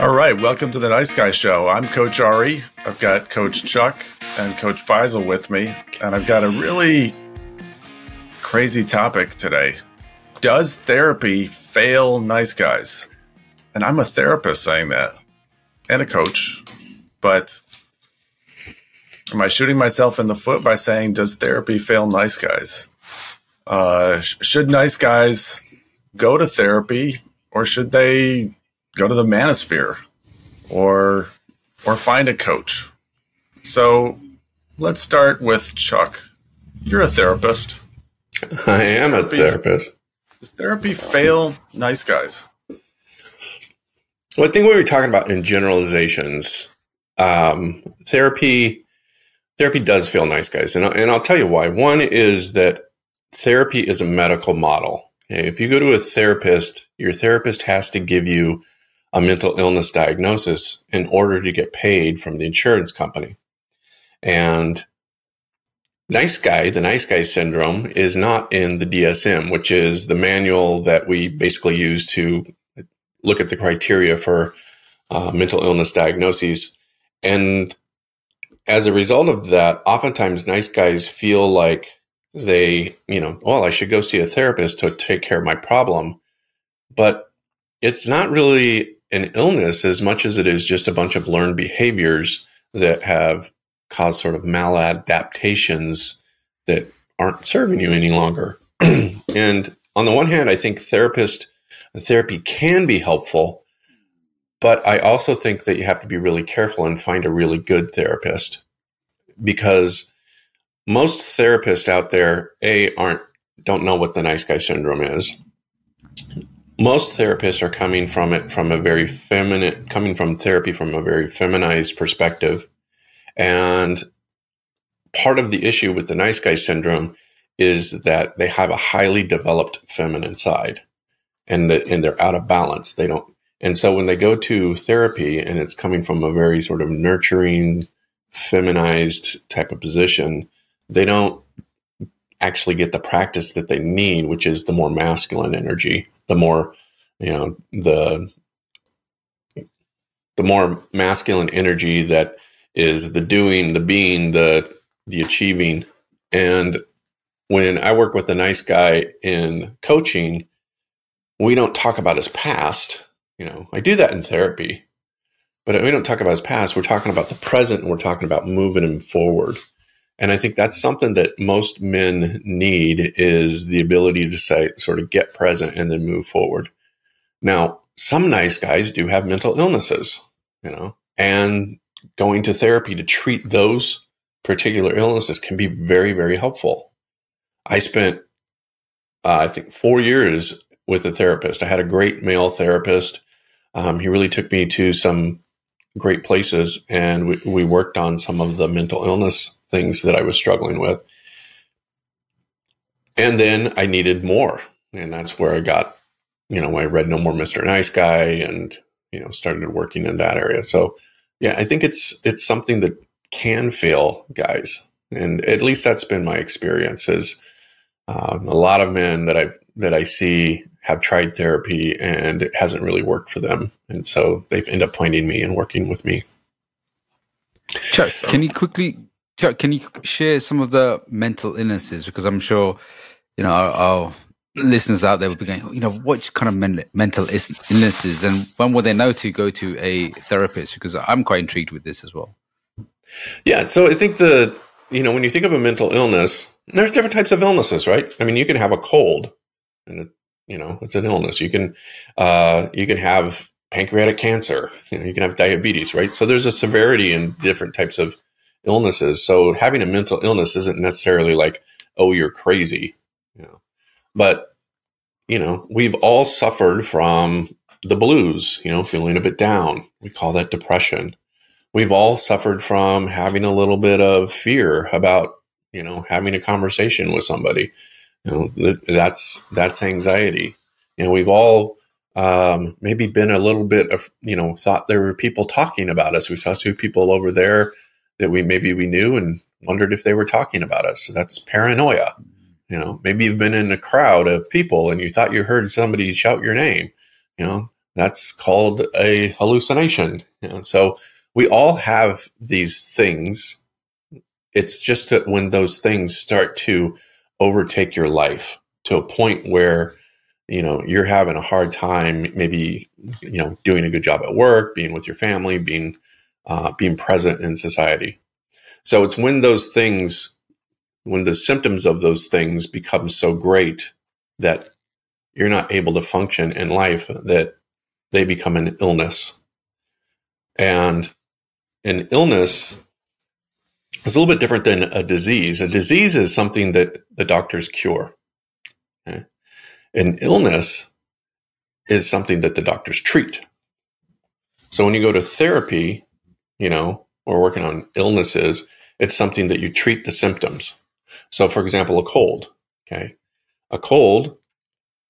All right, welcome to the Nice Guy Show. I'm Coach Ari. I've got Coach Chuck and Coach Faisal with me, and I've got a really crazy topic today. Does therapy fail nice guys? And I'm a therapist saying that, and a coach, but am I shooting myself in the foot by saying, does therapy fail nice guys? Uh, sh- should nice guys go to therapy or should they go to the manosphere or or find a coach. So let's start with Chuck. You're a therapist. I am a therapist. Does therapy fail nice guys? Well, I think what we were talking about in generalizations. Um, therapy therapy does fail nice guys, and and I'll tell you why. One is that therapy is a medical model. Okay? If you go to a therapist, your therapist has to give you a mental illness diagnosis in order to get paid from the insurance company. And nice guy, the nice guy syndrome is not in the DSM, which is the manual that we basically use to look at the criteria for uh, mental illness diagnoses. And as a result of that, oftentimes nice guys feel like they, you know, well, I should go see a therapist to take care of my problem. But it's not really an illness as much as it is just a bunch of learned behaviors that have caused sort of maladaptations that aren't serving you any longer. and on the one hand, I think therapist therapy can be helpful, but I also think that you have to be really careful and find a really good therapist because most therapists out there a aren't don't know what the nice guy syndrome is most therapists are coming from it from a very feminine, coming from therapy from a very feminized perspective. And part of the issue with the nice guy syndrome is that they have a highly developed feminine side and that and they're out of balance. They don't and so when they go to therapy and it's coming from a very sort of nurturing, feminized type of position, they don't actually get the practice that they need, which is the more masculine energy the more you know the the more masculine energy that is the doing the being the the achieving. And when i work with a nice guy in coaching we don't talk about his past you know. I do that in therapy but we don't talk about his past. We're talking about the present and we're talking about moving him forward and I think that's something that most men need is the ability to say, sort of get present and then move forward. Now, some nice guys do have mental illnesses, you know, and going to therapy to treat those particular illnesses can be very, very helpful. I spent, uh, I think, four years with a therapist. I had a great male therapist. Um, he really took me to some great places, and we, we worked on some of the mental illness things that I was struggling with. And then I needed more. And that's where I got, you know, I read No More Mr. Nice Guy and, you know, started working in that area. So yeah, I think it's it's something that can fail guys. And at least that's been my experience is um, a lot of men that I that I see have tried therapy and it hasn't really worked for them. And so they've ended up finding me and working with me. Chuck, so. can you quickly Chuck, can you share some of the mental illnesses? Because I'm sure, you know, our, our listeners out there will be going, you know, what kind of men- mental illnesses and when will they know to go to a therapist? Because I'm quite intrigued with this as well. Yeah. So I think the, you know, when you think of a mental illness, there's different types of illnesses, right? I mean, you can have a cold and, it, you know, it's an illness. You can, uh, you can have pancreatic cancer, you know, you can have diabetes, right? So there's a severity in different types of illnesses. So having a mental illness isn't necessarily like, oh, you're crazy, you know. But you know, we've all suffered from the blues, you know, feeling a bit down. We call that depression. We've all suffered from having a little bit of fear about, you know, having a conversation with somebody. You know, that's that's anxiety. You know, we've all um, maybe been a little bit of, you know, thought there were people talking about us. We saw two people over there that we maybe we knew and wondered if they were talking about us. That's paranoia. You know, maybe you've been in a crowd of people and you thought you heard somebody shout your name. You know, that's called a hallucination. You know, so we all have these things. It's just that when those things start to overtake your life to a point where you know you're having a hard time maybe you know doing a good job at work being with your family being uh, being present in society so it's when those things when the symptoms of those things become so great that you're not able to function in life that they become an illness and an illness is a little bit different than a disease a disease is something that the doctors cure okay? an illness is something that the doctors treat. So when you go to therapy, you know, or working on illnesses, it's something that you treat the symptoms. So for example, a cold, okay? A cold,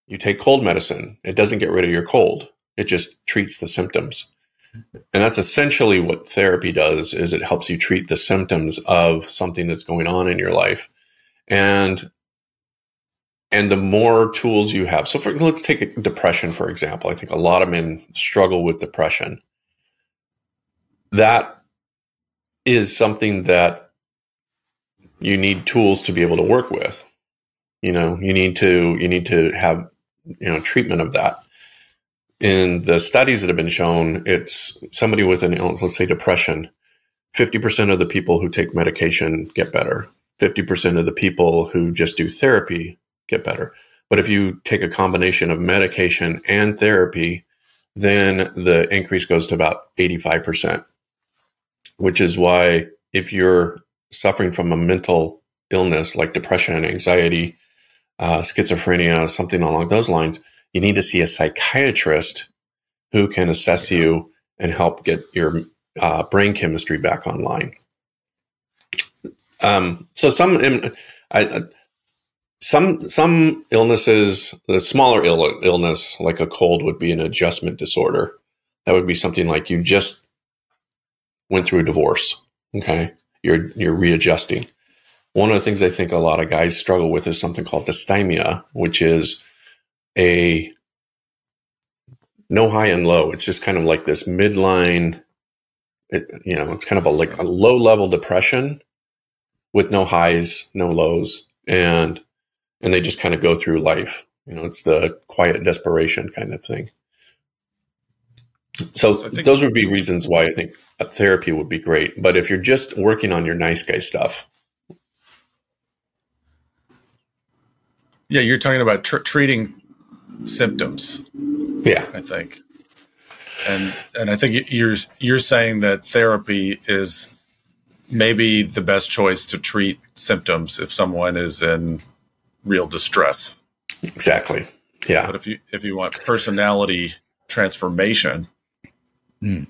you take cold medicine. It doesn't get rid of your cold. It just treats the symptoms. And that's essentially what therapy does is it helps you treat the symptoms of something that's going on in your life. And and the more tools you have so for, let's take depression for example i think a lot of men struggle with depression that is something that you need tools to be able to work with. You know you need to you need to have you know treatment of that. In the studies that have been shown it's somebody with an illness let's say depression 50% of the people who take medication get better. 50% of the people who just do therapy get better. But if you take a combination of medication and therapy, then the increase goes to about 85%, which is why if you're suffering from a mental illness like depression, and anxiety, uh, schizophrenia, something along those lines, you need to see a psychiatrist who can assess you and help get your uh, brain chemistry back online. Um, so some, I, some some illnesses, the smaller Ill- illness like a cold would be an adjustment disorder. That would be something like you just went through a divorce. Okay, you're you're readjusting. One of the things I think a lot of guys struggle with is something called dysthymia, which is a no high and low. It's just kind of like this midline. It, you know, it's kind of a like a low level depression with no highs, no lows, and and they just kind of go through life. You know, it's the quiet desperation kind of thing. So, so those would be reasons why I think a therapy would be great. But if you're just working on your nice guy stuff, yeah, you're talking about tr- treating symptoms. Yeah, I think, and and I think you're you're saying that therapy is maybe the best choice to treat symptoms if someone is in real distress. Exactly. Yeah. But if you if you want personality transformation, mm.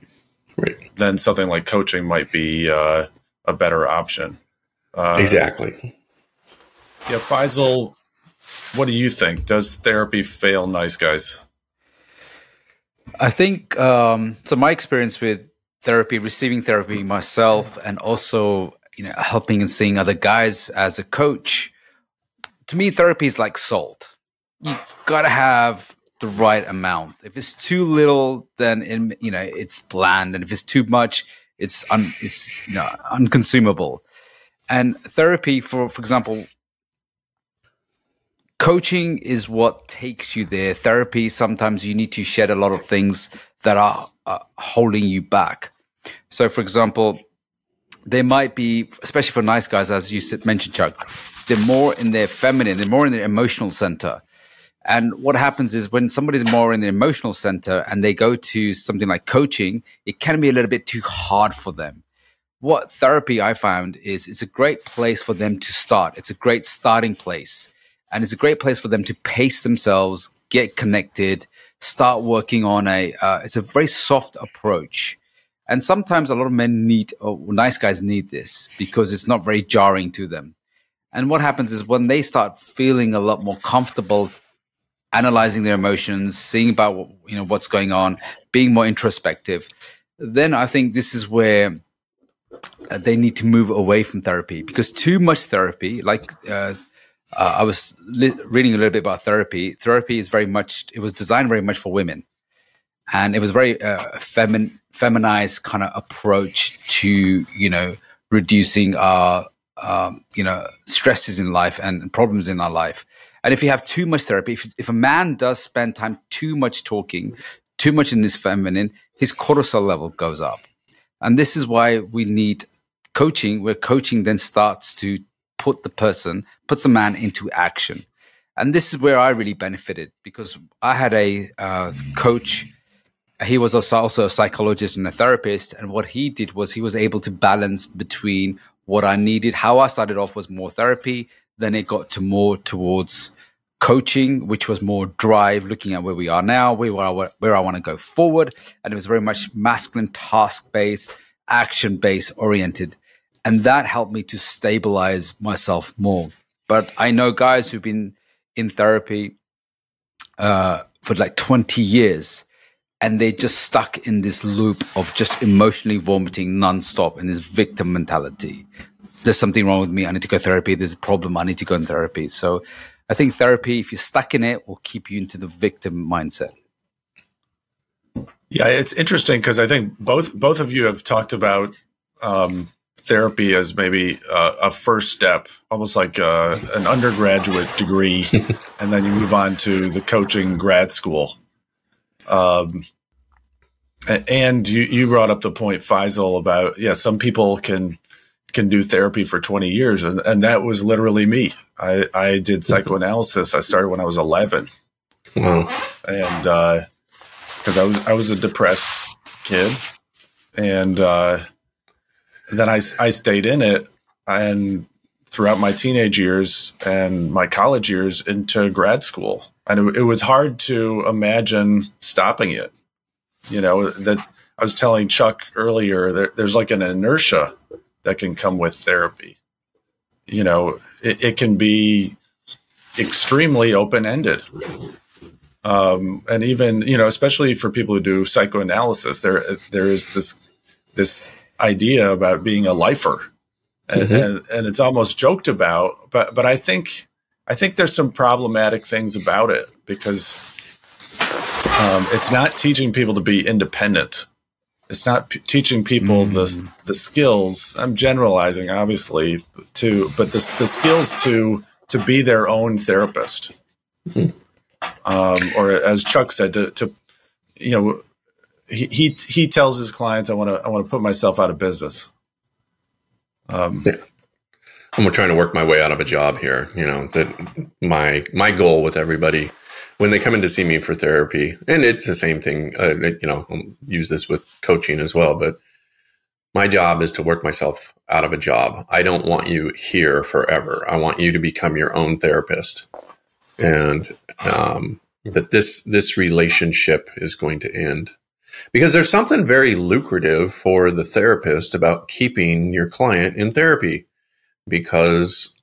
right. then something like coaching might be uh, a better option. Uh, exactly. Yeah, Faisal, what do you think? Does therapy fail nice guys? I think um, so. My experience with therapy, receiving therapy myself, and also you know helping and seeing other guys as a coach to me, therapy is like salt. You've gotta have the right amount. If it's too little, then it, you know it's bland, and if it's too much, it's un, it's you know unconsumable. And therapy, for for example, coaching is what takes you there. Therapy, sometimes you need to shed a lot of things that are uh, holding you back. So, for example, there might be, especially for nice guys, as you mentioned, Chuck, they're more in their feminine, they're more in their emotional center. And what happens is when somebody's more in the emotional center and they go to something like coaching, it can be a little bit too hard for them. What therapy I found is it's a great place for them to start. It's a great starting place. And it's a great place for them to pace themselves, get connected, start working on a, uh, it's a very soft approach. And sometimes a lot of men need, or nice guys need this because it's not very jarring to them. And what happens is when they start feeling a lot more comfortable analyzing their emotions, seeing about you know what's going on, being more introspective, then I think this is where uh, they need to move away from therapy because too much therapy, like uh, uh, I was li- reading a little bit about therapy. Therapy is very much it was designed very much for women, and it was very uh, femin- feminized kind of approach to you know reducing our um, you know stresses in life and problems in our life. And if you have too much therapy, if, if a man does spend time too much talking, too much in this feminine, his cortisol level goes up. And this is why we need coaching, where coaching then starts to put the person, puts the man into action. And this is where I really benefited because I had a uh, coach. He was also a psychologist and a therapist. And what he did was he was able to balance between what I needed. How I started off was more therapy. Then it got to more towards coaching, which was more drive, looking at where we are now, where, I, where I want to go forward. And it was very much masculine, task based, action based oriented. And that helped me to stabilize myself more. But I know guys who've been in therapy uh, for like 20 years and they're just stuck in this loop of just emotionally vomiting nonstop in this victim mentality. There's something wrong with me. I need to go therapy. There's a problem. I need to go in therapy. So I think therapy, if you're stuck in it, will keep you into the victim mindset. Yeah, it's interesting because I think both both of you have talked about um, therapy as maybe uh, a first step, almost like uh, an undergraduate degree, and then you move on to the coaching grad school. Um, and you, you brought up the point, Faisal, about yeah, some people can can do therapy for 20 years, and, and that was literally me. I, I did psychoanalysis. I started when I was 11. Wow. And because uh, I was I was a depressed kid, and uh, then I I stayed in it, and throughout my teenage years and my college years into grad school. And it, it, was hard to imagine stopping it. You know, that I was telling Chuck earlier, there, there's like an inertia that can come with therapy. You know, it, it can be extremely open ended. Um, and even, you know, especially for people who do psychoanalysis, there there is this this idea about being a lifer and, mm-hmm. and, and it's almost joked about. But but I think I think there's some problematic things about it because um, it's not teaching people to be independent. It's not p- teaching people mm. the the skills. I'm generalizing, obviously, to but the the skills to to be their own therapist, mm-hmm. um, or as Chuck said, to, to you know, he, he he tells his clients, "I want to I want to put myself out of business." Um, yeah. I'm trying to work my way out of a job here. You know that my my goal with everybody when they come in to see me for therapy, and it's the same thing. Uh, you know, I'll use this with coaching as well, but my job is to work myself out of a job. I don't want you here forever. I want you to become your own therapist, and um, that this this relationship is going to end because there's something very lucrative for the therapist about keeping your client in therapy because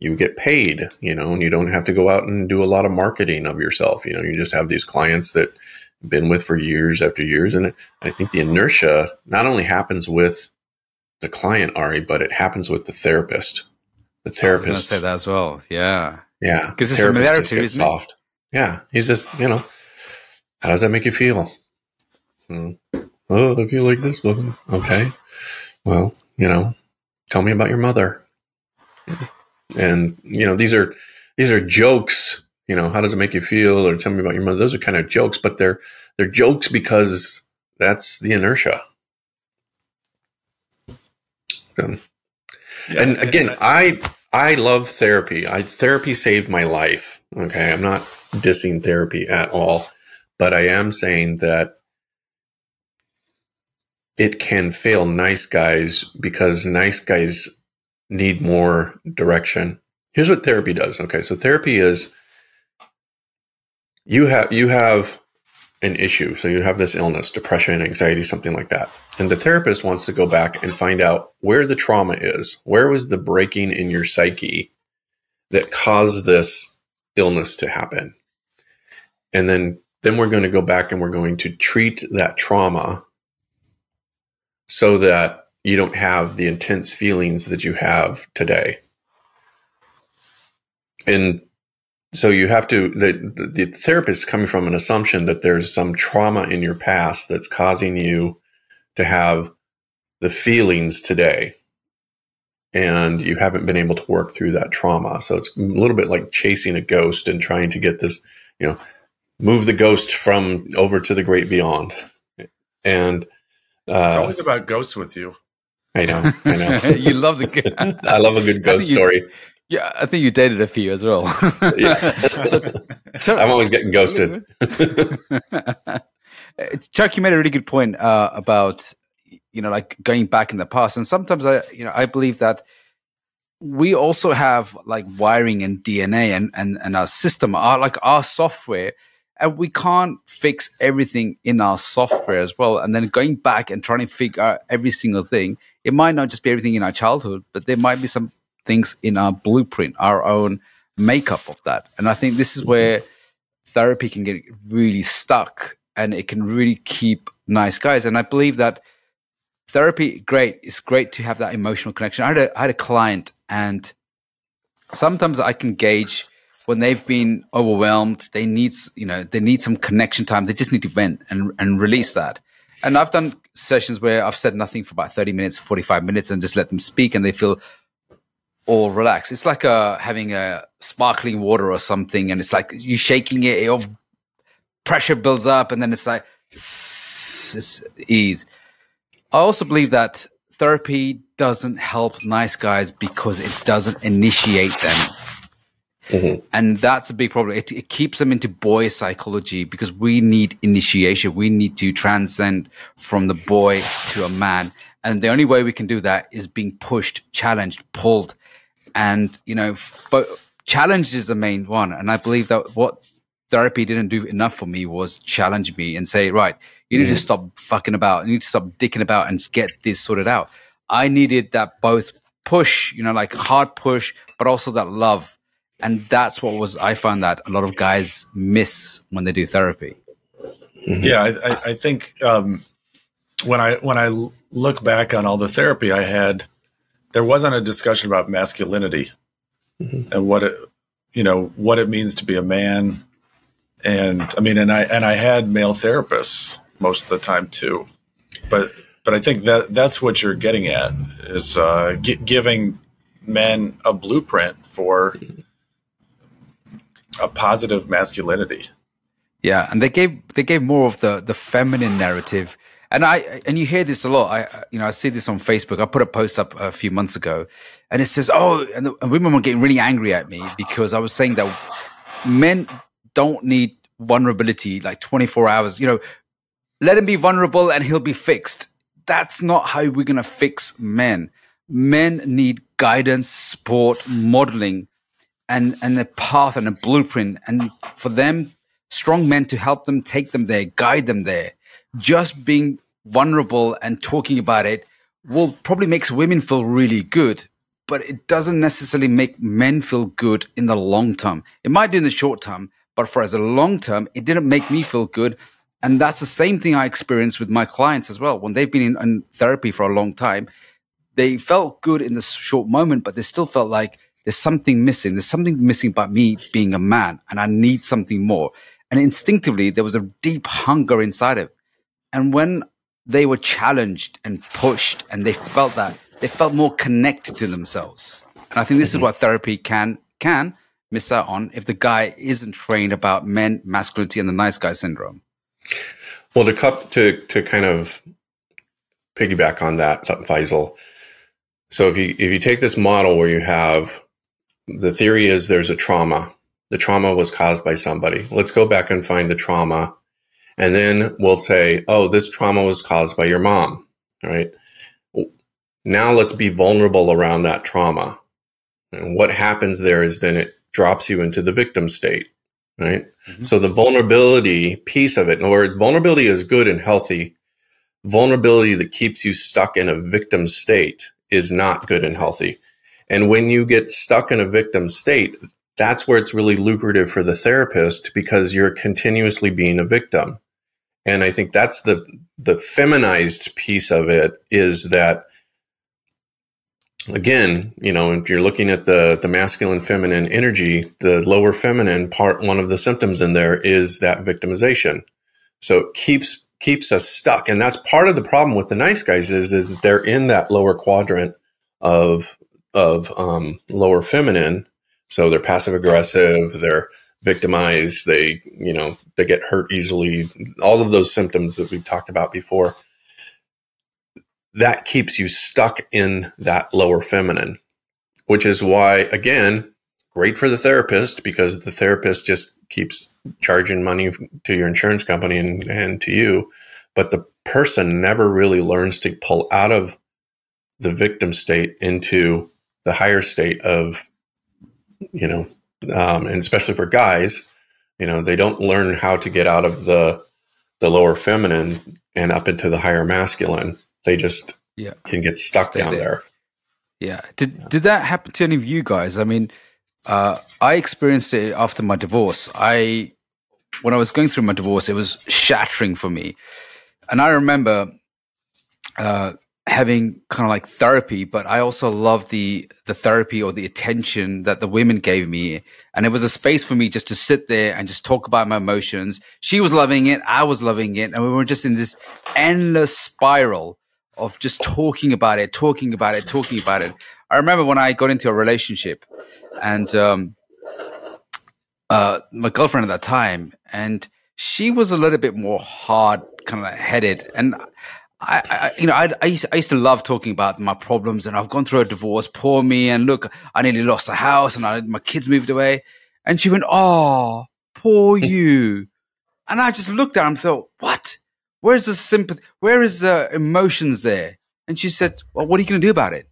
you get paid, you know, and you don't have to go out and do a lot of marketing of yourself. You know, you just have these clients that have been with for years after years. And I think the inertia not only happens with the client, Ari, but it happens with the therapist. The therapist. I was say that as well. Yeah. Yeah. Because it's familiarity, isn't soft. It? Yeah. He's just, you know, how does that make you feel? Hmm. Oh, I feel like this one. Okay. Well, you know, tell me about your mother. And, you know, these are, these are jokes. You know, how does it make you feel? Or tell me about your mother. Those are kind of jokes, but they're, they're jokes because that's the inertia. So, yeah, and again, I, I love therapy. I, therapy saved my life. Okay. I'm not dissing therapy at all, but I am saying that it can fail nice guys because nice guys need more direction. Here's what therapy does. Okay, so therapy is you have you have an issue. So you have this illness, depression, anxiety, something like that. And the therapist wants to go back and find out where the trauma is. Where was the breaking in your psyche that caused this illness to happen? And then then we're going to go back and we're going to treat that trauma so that you don't have the intense feelings that you have today. And so you have to the, the, the therapist is coming from an assumption that there's some trauma in your past that's causing you to have the feelings today. And you haven't been able to work through that trauma. So it's a little bit like chasing a ghost and trying to get this you know move the ghost from over to the great beyond. And uh, it's always about ghosts with you i know i know you love the good i love a good ghost story yeah, I think you dated a few as well. yeah. so, I'm always getting ghosted. Chuck, you made a really good point uh, about you know like going back in the past, and sometimes I you know I believe that we also have like wiring and DNA and and and our system, our like our software, and we can't fix everything in our software as well. And then going back and trying to figure out every single thing, it might not just be everything in our childhood, but there might be some things in our blueprint, our own makeup of that. And I think this is mm-hmm. where therapy can get really stuck and it can really keep nice guys. And I believe that therapy, great, it's great to have that emotional connection. I had a, I had a client and sometimes I can gauge when they've been overwhelmed, they need, you know, they need some connection time. They just need to vent and, and release that. And I've done sessions where I've said nothing for about 30 minutes, 45 minutes and just let them speak and they feel all relaxed. It's like uh, having a sparkling water or something, and it's like you shaking it, it pressure builds up, and then it's like it's ease. I also believe that therapy doesn't help nice guys because it doesn't initiate them. Mm-hmm. And that's a big problem. It, it, keeps them into boy psychology because we need initiation. We need to transcend from the boy to a man. And the only way we can do that is being pushed, challenged, pulled, and you know fo- challenge is the main one and i believe that what therapy didn't do enough for me was challenge me and say right you need mm-hmm. to stop fucking about you need to stop dicking about and get this sorted out i needed that both push you know like hard push but also that love and that's what was i found that a lot of guys miss when they do therapy mm-hmm. yeah I, I think um, when i when i look back on all the therapy i had there wasn't a discussion about masculinity mm-hmm. and what it you know what it means to be a man and i mean and i and i had male therapists most of the time too but but i think that that's what you're getting at is uh, g- giving men a blueprint for a positive masculinity yeah and they gave they gave more of the the feminine narrative and I and you hear this a lot. I you know I see this on Facebook. I put a post up a few months ago, and it says, "Oh," and, the, and women were getting really angry at me because I was saying that men don't need vulnerability like 24 hours. You know, let him be vulnerable and he'll be fixed. That's not how we're gonna fix men. Men need guidance, support, modeling, and and a path and a blueprint, and for them, strong men to help them take them there, guide them there just being vulnerable and talking about it will probably makes women feel really good, but it doesn't necessarily make men feel good in the long term. It might do in the short term, but for as a long term, it didn't make me feel good. And that's the same thing I experience with my clients as well. When they've been in, in therapy for a long time, they felt good in the short moment, but they still felt like there's something missing. There's something missing about me being a man and I need something more. And instinctively, there was a deep hunger inside of It. and when they were challenged and pushed and they felt that, they felt more connected to themselves. And I think this mm-hmm. is what therapy can can miss out on if the guy isn't trained about men, masculinity, and the nice guy syndrome. Well, to cup to to kind of piggyback on that, Faisal. So if you if you take this model where you have the theory is there's a trauma. The trauma was caused by somebody. Let's go back and find the trauma and then we'll say, oh, this trauma was caused by your mom, right? Now let's be vulnerable around that trauma. And what happens there is then it drops you into the victim state, right? Mm-hmm. So the vulnerability piece of it, or vulnerability is good and healthy. Vulnerability that keeps you stuck in a victim state is not good and healthy. And when you get stuck in a victim state, that's where it's really lucrative for the therapist because you're continuously being a victim. And I think that's the the feminized piece of it is that again, you know, if you're looking at the the masculine feminine energy, the lower feminine part, one of the symptoms in there is that victimization. So it keeps keeps us stuck, and that's part of the problem with the nice guys is is that they're in that lower quadrant of of um, lower feminine. So they're passive aggressive, they're victimized, they you know they get hurt easily. All of those symptoms that we've talked about before that keeps you stuck in that lower feminine, which is why, again, great for the therapist because the therapist just keeps charging money to your insurance company and, and to you. But the person never really learns to pull out of the victim state into the higher state of, you know, um, and especially for guys, you know, they don't learn how to get out of the the lower feminine and up into the higher masculine they just yeah. can get stuck Stay down there. there. Yeah. Did yeah. did that happen to any of you guys? I mean, uh, I experienced it after my divorce. I when I was going through my divorce, it was shattering for me, and I remember uh, having kind of like therapy, but I also loved the the therapy or the attention that the women gave me, and it was a space for me just to sit there and just talk about my emotions. She was loving it, I was loving it, and we were just in this endless spiral of just talking about it, talking about it, talking about it. I remember when I got into a relationship and um, uh, my girlfriend at that time, and she was a little bit more hard kind of headed. And I, I, you know, I, I, used, I used to love talking about my problems and I've gone through a divorce, poor me. And look, I nearly lost the house and I, my kids moved away. And she went, Oh, poor you. and I just looked at her and thought, what? Where's the sympathy? Where is the emotions there? And she said, Well, what are you going to do about it?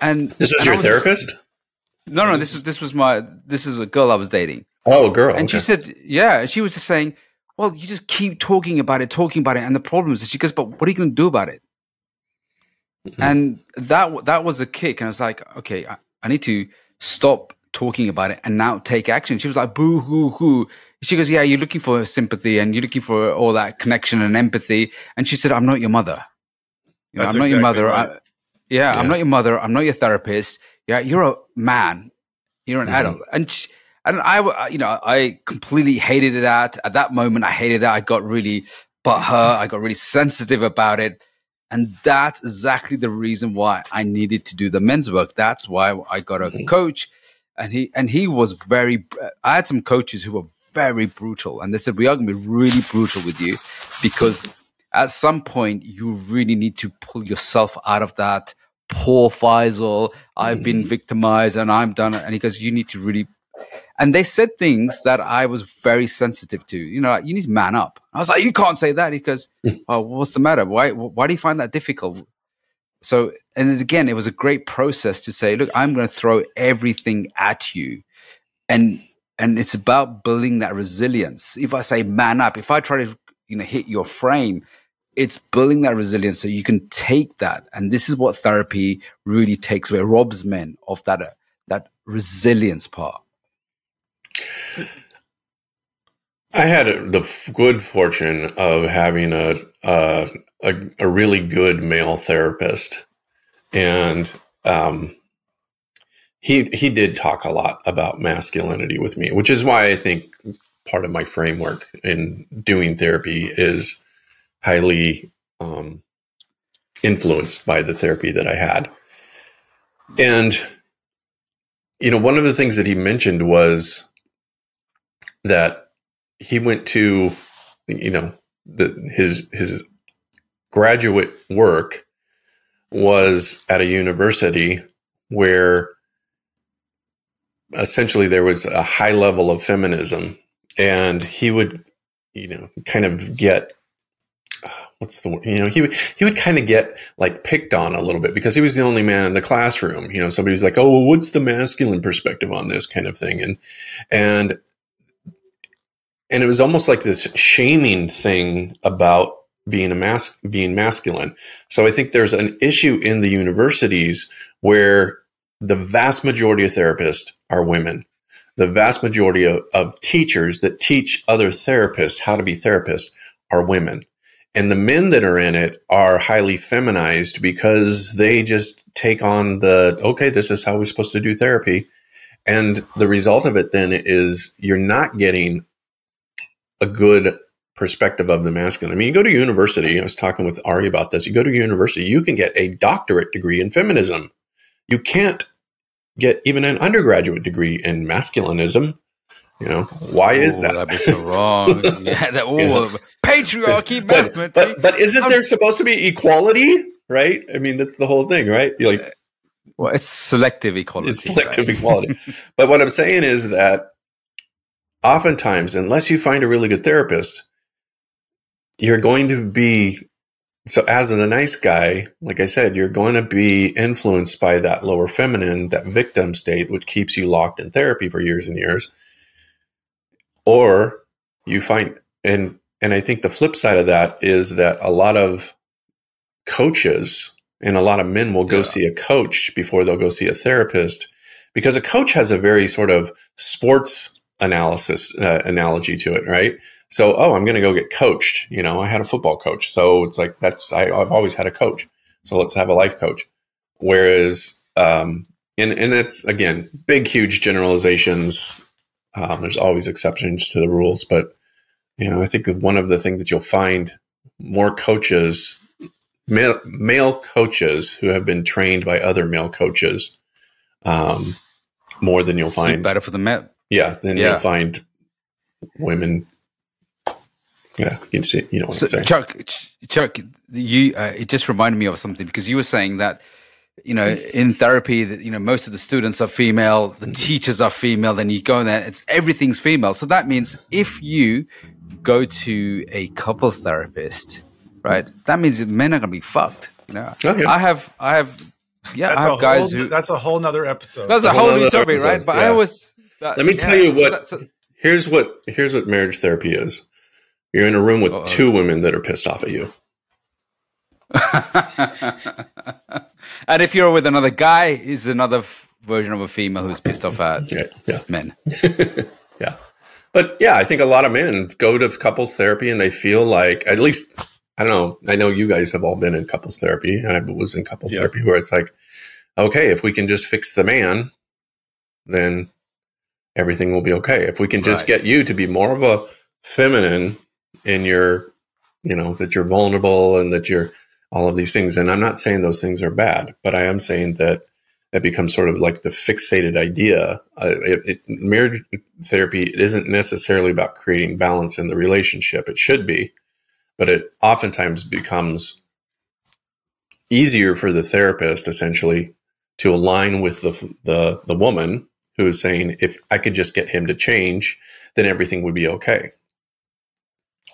And this was and your was therapist? Just, no, no, this is this was my this is a girl I was dating. Oh, a girl. And okay. she said, Yeah. She was just saying, Well, you just keep talking about it, talking about it, and the problems. And she goes, But what are you going to do about it? Mm-hmm. And that that was a kick. And I was like, Okay, I, I need to stop talking about it and now take action. She was like, boo hoo hoo. She goes, yeah, you're looking for sympathy and you're looking for all that connection and empathy. And she said, I'm not your mother. You know, I'm not exactly your mother. Right. I, yeah, yeah, I'm not your mother. I'm not your therapist. Yeah, you're a man. You're an mm-hmm. adult. And she, and I, you know, I completely hated that. At that moment, I hated that. I got really but her. I got really sensitive about it. And that's exactly the reason why I needed to do the men's work. That's why I got a mm-hmm. coach and he and he was very. I had some coaches who were very brutal, and they said we are going to be really brutal with you because at some point you really need to pull yourself out of that. Poor Faisal, I've mm-hmm. been victimized and I'm done. And he goes, you need to really. And they said things that I was very sensitive to. You know, like, you need to man up. I was like, you can't say that. He goes, oh, what's the matter? Why? Why do you find that difficult? so and again it was a great process to say look i'm going to throw everything at you and and it's about building that resilience if i say man up if i try to you know hit your frame it's building that resilience so you can take that and this is what therapy really takes away robs men of that uh, that resilience part i had the good fortune of having a, a a, really good male therapist, and um, he he did talk a lot about masculinity with me, which is why I think part of my framework in doing therapy is highly um, influenced by the therapy that I had. And you know, one of the things that he mentioned was that he went to you know the, his his graduate work was at a university where essentially there was a high level of feminism. And he would you know kind of get what's the word you know he would he would kind of get like picked on a little bit because he was the only man in the classroom. You know somebody was like oh well, what's the masculine perspective on this kind of thing? And and and it was almost like this shaming thing about being a mas- being masculine. So I think there's an issue in the universities where the vast majority of therapists are women. The vast majority of, of teachers that teach other therapists how to be therapists are women. And the men that are in it are highly feminized because they just take on the, okay, this is how we're supposed to do therapy. And the result of it then is you're not getting a good perspective of the masculine. I mean, you go to university, I was talking with Ari about this. You go to university, you can get a doctorate degree in feminism. You can't get even an undergraduate degree in masculinism. You know, why is that? That'd be so wrong. yeah, that, ooh, yeah. patriarchy, masculinity. But, but, but isn't there supposed to be equality? Right? I mean, that's the whole thing, right? You're like, well, it's selective equality. It's selective right? equality. but what I'm saying is that oftentimes, unless you find a really good therapist, you're going to be so as a nice guy, like I said, you're going to be influenced by that lower feminine, that victim state, which keeps you locked in therapy for years and years. Or you find, and and I think the flip side of that is that a lot of coaches and a lot of men will go yeah. see a coach before they'll go see a therapist because a coach has a very sort of sports analysis uh, analogy to it, right? So, oh, I'm going to go get coached. You know, I had a football coach. So it's like, that's, I, have always had a coach. So let's have a life coach. Whereas, um, and, and that's again, big, huge generalizations. Um, there's always exceptions to the rules, but, you know, I think one of the things that you'll find more coaches, male, male coaches who have been trained by other male coaches, um, more than you'll find. better for the men. Yeah, then yeah. you'll find women yeah, you see, you know what so, I'm saying. Chuck, Chuck, you uh, it just reminded me of something because you were saying that you know in therapy that you know most of the students are female, the teachers are female, then you go in there, it's everything's female. So that means if you go to a couples therapist, right, that means men are going to be fucked. You know, okay. I have, I have, yeah, that's I have guys whole, who. That's a whole nother episode. That's a whole, new topic, episode. right? But yeah. I was. That, Let me yeah, tell you what. So here's what here's what marriage therapy is. You're in a room with Uh-oh. two women that are pissed off at you. and if you're with another guy, is another f- version of a female who's pissed off at yeah, yeah. men. yeah. But yeah, I think a lot of men go to couples therapy and they feel like, at least, I don't know, I know you guys have all been in couples therapy, and I was in couples yeah. therapy where it's like, okay, if we can just fix the man, then everything will be okay. If we can just right. get you to be more of a feminine in you're, you know, that you're vulnerable and that you're all of these things. And I'm not saying those things are bad, but I am saying that it becomes sort of like the fixated idea. Uh, it, it, marriage therapy isn't necessarily about creating balance in the relationship. It should be, but it oftentimes becomes easier for the therapist essentially to align with the, the, the woman who is saying, if I could just get him to change, then everything would be okay.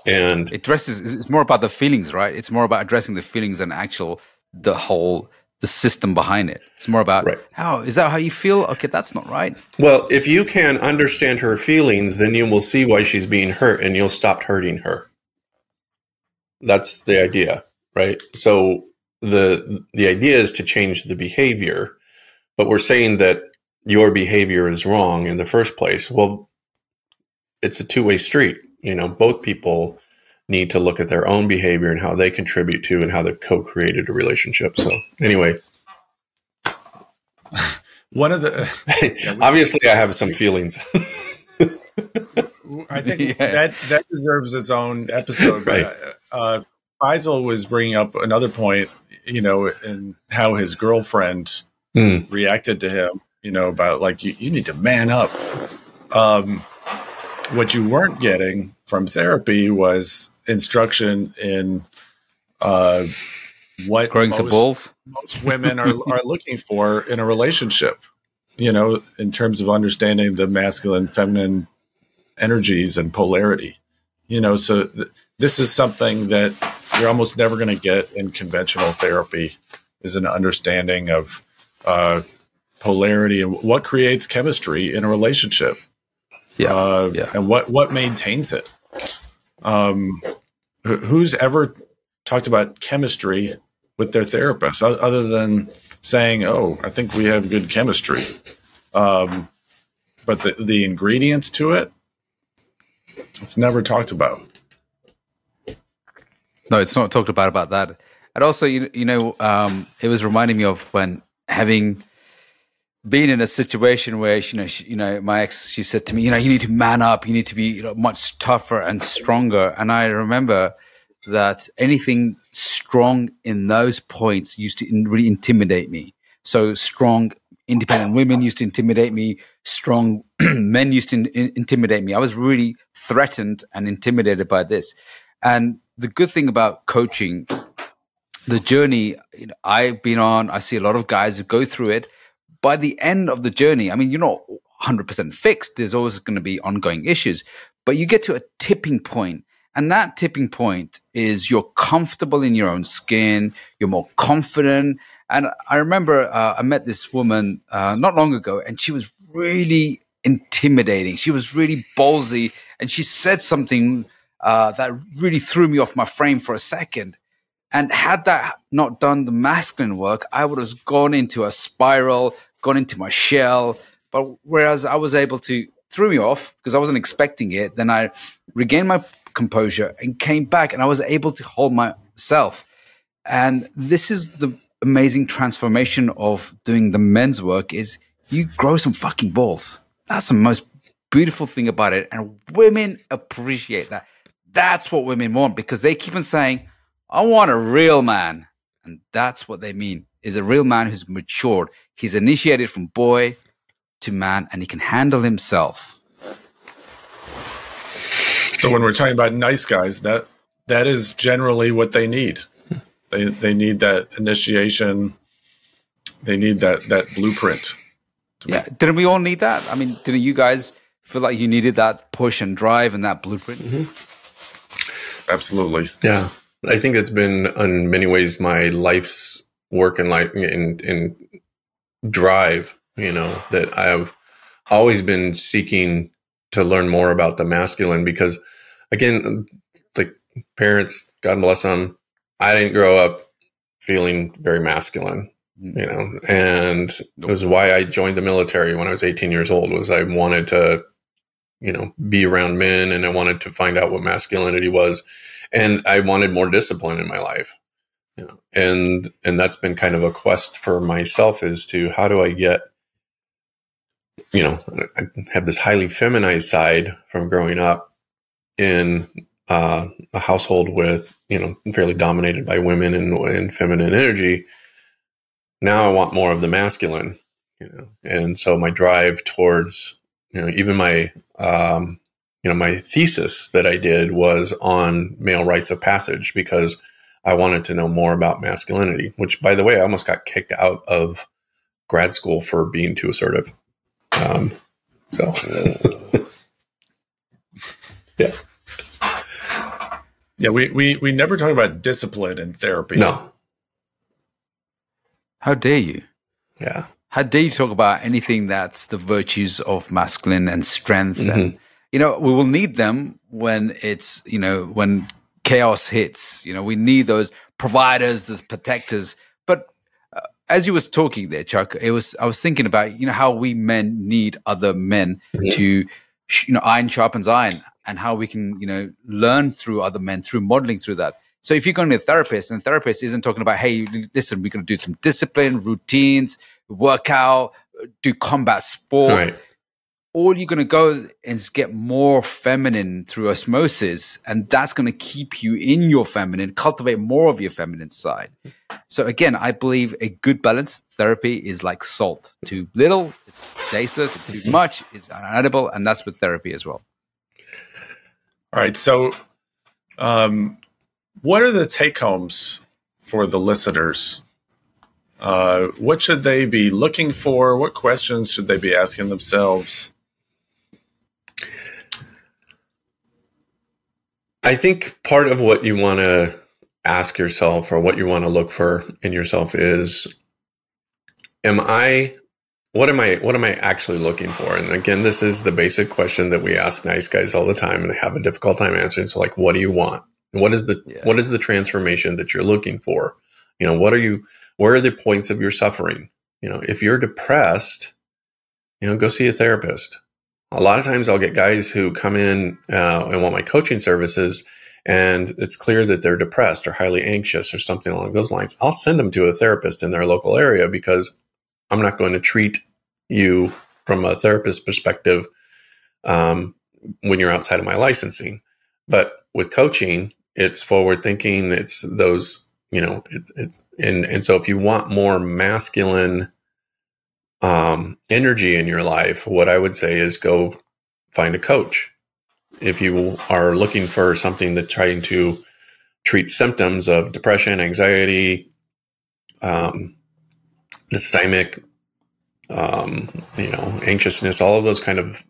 And it addresses it's more about the feelings right? It's more about addressing the feelings than actual the whole the system behind it. It's more about right. how is that how you feel? Okay that's not right. Well if you can understand her feelings then you will see why she's being hurt and you'll stop hurting her. That's the idea right? So the the idea is to change the behavior but we're saying that your behavior is wrong in the first place well it's a two-way street you know, both people need to look at their own behavior and how they contribute to and how they've co-created a relationship. So anyway, one of the obviously I have some feelings. I think yeah. that that deserves its own episode. right. Uh, Faisal was bringing up another point, you know, and how his girlfriend mm. reacted to him, you know, about like you, you need to man up. Um, what you weren't getting from therapy was instruction in uh, what growing most, some balls most women are, are looking for in a relationship. You know, in terms of understanding the masculine, feminine energies and polarity. You know, so th- this is something that you're almost never going to get in conventional therapy. Is an understanding of uh, polarity and what creates chemistry in a relationship. Yeah, uh, yeah. and what what maintains it. Um, who's ever talked about chemistry with their therapist other than saying, "Oh, I think we have good chemistry," um, but the the ingredients to it, it's never talked about. No, it's not talked about about that. And also, you, you know, um, it was reminding me of when having been in a situation where you know, she, you know, my ex, she said to me, you know, you need to man up, you need to be you know, much tougher and stronger. And I remember that anything strong in those points used to really intimidate me. So strong, independent women used to intimidate me. Strong men used to in- intimidate me. I was really threatened and intimidated by this. And the good thing about coaching, the journey you know, I've been on, I see a lot of guys who go through it. By the end of the journey, I mean, you're not 100% fixed. There's always going to be ongoing issues, but you get to a tipping point and that tipping point is you're comfortable in your own skin, you're more confident. And I remember uh, I met this woman uh, not long ago, and she was really intimidating. She was really ballsy, and she said something uh, that really threw me off my frame for a second. And had that not done the masculine work, I would have gone into a spiral, gone into my shell. But whereas I was able to threw me off because I wasn't expecting it, then I regained my composure and came back and I was able to hold myself. And this is the amazing transformation of doing the men's work is you grow some fucking balls. That's the most beautiful thing about it. And women appreciate that. That's what women want because they keep on saying, I want a real man. And that's what they mean is a real man who's matured. He's initiated from boy to man and he can handle himself. So when we're talking about nice guys, that that is generally what they need. They they need that initiation. They need that that blueprint. Yeah, didn't we all need that? I mean, didn't you guys feel like you needed that push and drive and that blueprint? Mm-hmm. Absolutely. Yeah, I think it's been in many ways my life's work and life and, in drive. You know that I've always been seeking to learn more about the masculine because again like parents god bless them i didn't grow up feeling very masculine mm. you know and it was why i joined the military when i was 18 years old was i wanted to you know be around men and i wanted to find out what masculinity was and i wanted more discipline in my life you know and and that's been kind of a quest for myself is to how do i get you know, I have this highly feminized side from growing up in uh, a household with, you know, fairly dominated by women and, and feminine energy. Now I want more of the masculine, you know, and so my drive towards, you know, even my, um, you know, my thesis that I did was on male rites of passage because I wanted to know more about masculinity, which by the way, I almost got kicked out of grad school for being too assertive. Um, so, yeah. Yeah, we, we, we never talk about discipline in therapy. No. How dare you? Yeah. How dare you talk about anything that's the virtues of masculine and strength? Mm-hmm. And, you know, we will need them when it's, you know, when chaos hits. You know, we need those providers, those protectors But as you was talking there, Chuck, it was I was thinking about you know how we men need other men mm-hmm. to you know iron sharpens iron, and how we can you know learn through other men through modeling through that. So if you're going to a therapist, and the therapist isn't talking about, hey, listen, we're going to do some discipline, routines, workout, do combat sport. Right all you're going to go is get more feminine through osmosis and that's going to keep you in your feminine cultivate more of your feminine side. So again i believe a good balance therapy is like salt. Too little it's tasteless too much it's unedible and that's with therapy as well. All right so um, what are the take homes for the listeners? Uh, what should they be looking for? What questions should they be asking themselves I think part of what you want to ask yourself or what you want to look for in yourself is am I what am I what am I actually looking for? And again, this is the basic question that we ask nice guys all the time and they have a difficult time answering. So like what do you want? What is the yeah. what is the transformation that you're looking for? You know, what are you where are the points of your suffering? You know, if you're depressed, you know, go see a therapist a lot of times I'll get guys who come in uh, and want my coaching services and it's clear that they're depressed or highly anxious or something along those lines, I'll send them to a therapist in their local area because I'm not going to treat you from a therapist perspective um, when you're outside of my licensing. But with coaching, it's forward thinking. It's those, you know, it's, it's and and so if you want more masculine um, energy in your life, what I would say is go find a coach if you are looking for something that's trying to treat symptoms of depression, anxiety, um, dysthymic, um, you know, anxiousness, all of those kind of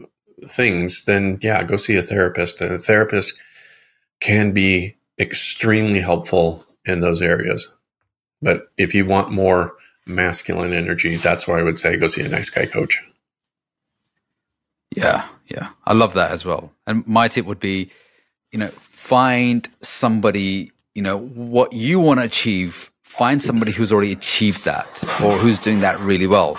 things, then yeah, go see a therapist. And a therapist can be extremely helpful in those areas. But if you want more masculine energy, that's where I would say go see a nice guy coach. Yeah, yeah. I love that as well. And my tip would be, you know, find somebody, you know, what you want to achieve, find somebody who's already achieved that or who's doing that really well.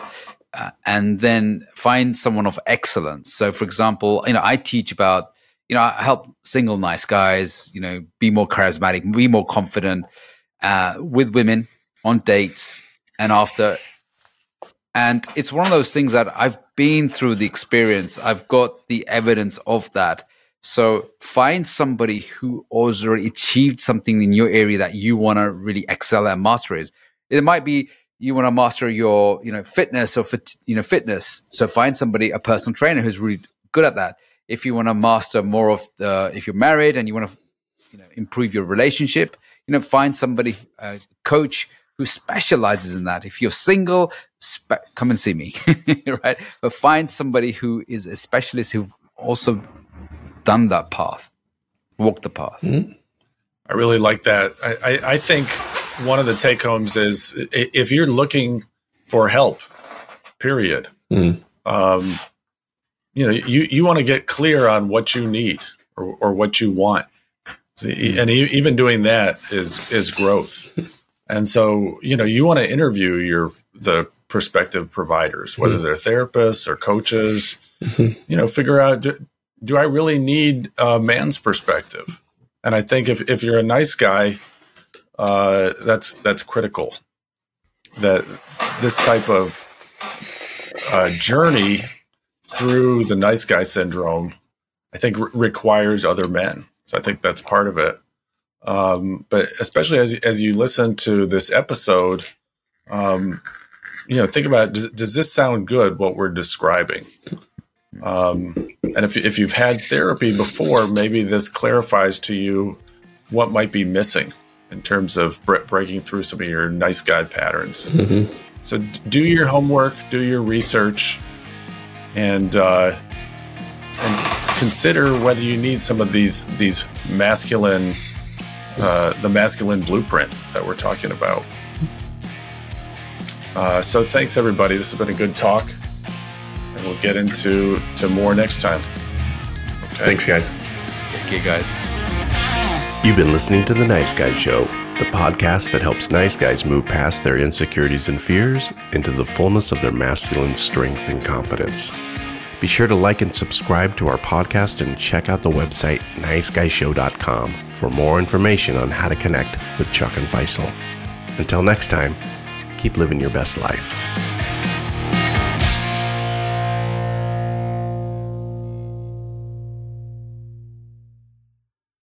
Uh, and then find someone of excellence. So, for example, you know, I teach about, you know, I help single nice guys, you know, be more charismatic, be more confident uh, with women on dates and after and it's one of those things that I've been through the experience. I've got the evidence of that. So find somebody who has already achieved something in your area that you want to really excel and master is. It might be you want to master your, you know, fitness or fit, you know, fitness. So find somebody, a personal trainer who's really good at that. If you want to master more of the, if you're married and you want to, you know, improve your relationship, you know, find somebody, a coach who specializes in that. If you're single, spe- come and see me, right? But find somebody who is a specialist who've also done that path, walked the path. Mm-hmm. I really like that. I, I, I think one of the take homes is if you're looking for help, period. Mm. Um, you know, you, you want to get clear on what you need or, or what you want. So, and even doing that is is growth. And so, you know, you want to interview your the prospective providers, whether mm-hmm. they're therapists or coaches. Mm-hmm. You know, figure out do, do, I really need a man's perspective? And I think if if you're a nice guy, uh, that's that's critical. That this type of uh, journey through the nice guy syndrome, I think re- requires other men. So I think that's part of it. Um, but especially as as you listen to this episode, um, you know, think about does, does this sound good? What we're describing, um, and if if you've had therapy before, maybe this clarifies to you what might be missing in terms of breaking through some of your nice guy patterns. Mm-hmm. So do your homework, do your research, and uh, and consider whether you need some of these these masculine uh, the masculine blueprint that we're talking about. Uh, so thanks everybody. This has been a good talk, and we'll get into to more next time. Okay. Thanks, guys. Thank you, guys. You've been listening to the Nice Guy Show, the podcast that helps nice guys move past their insecurities and fears into the fullness of their masculine strength and confidence. Be sure to like and subscribe to our podcast and check out the website niceguyshow.com for more information on how to connect with Chuck and Faisal. Until next time, keep living your best life.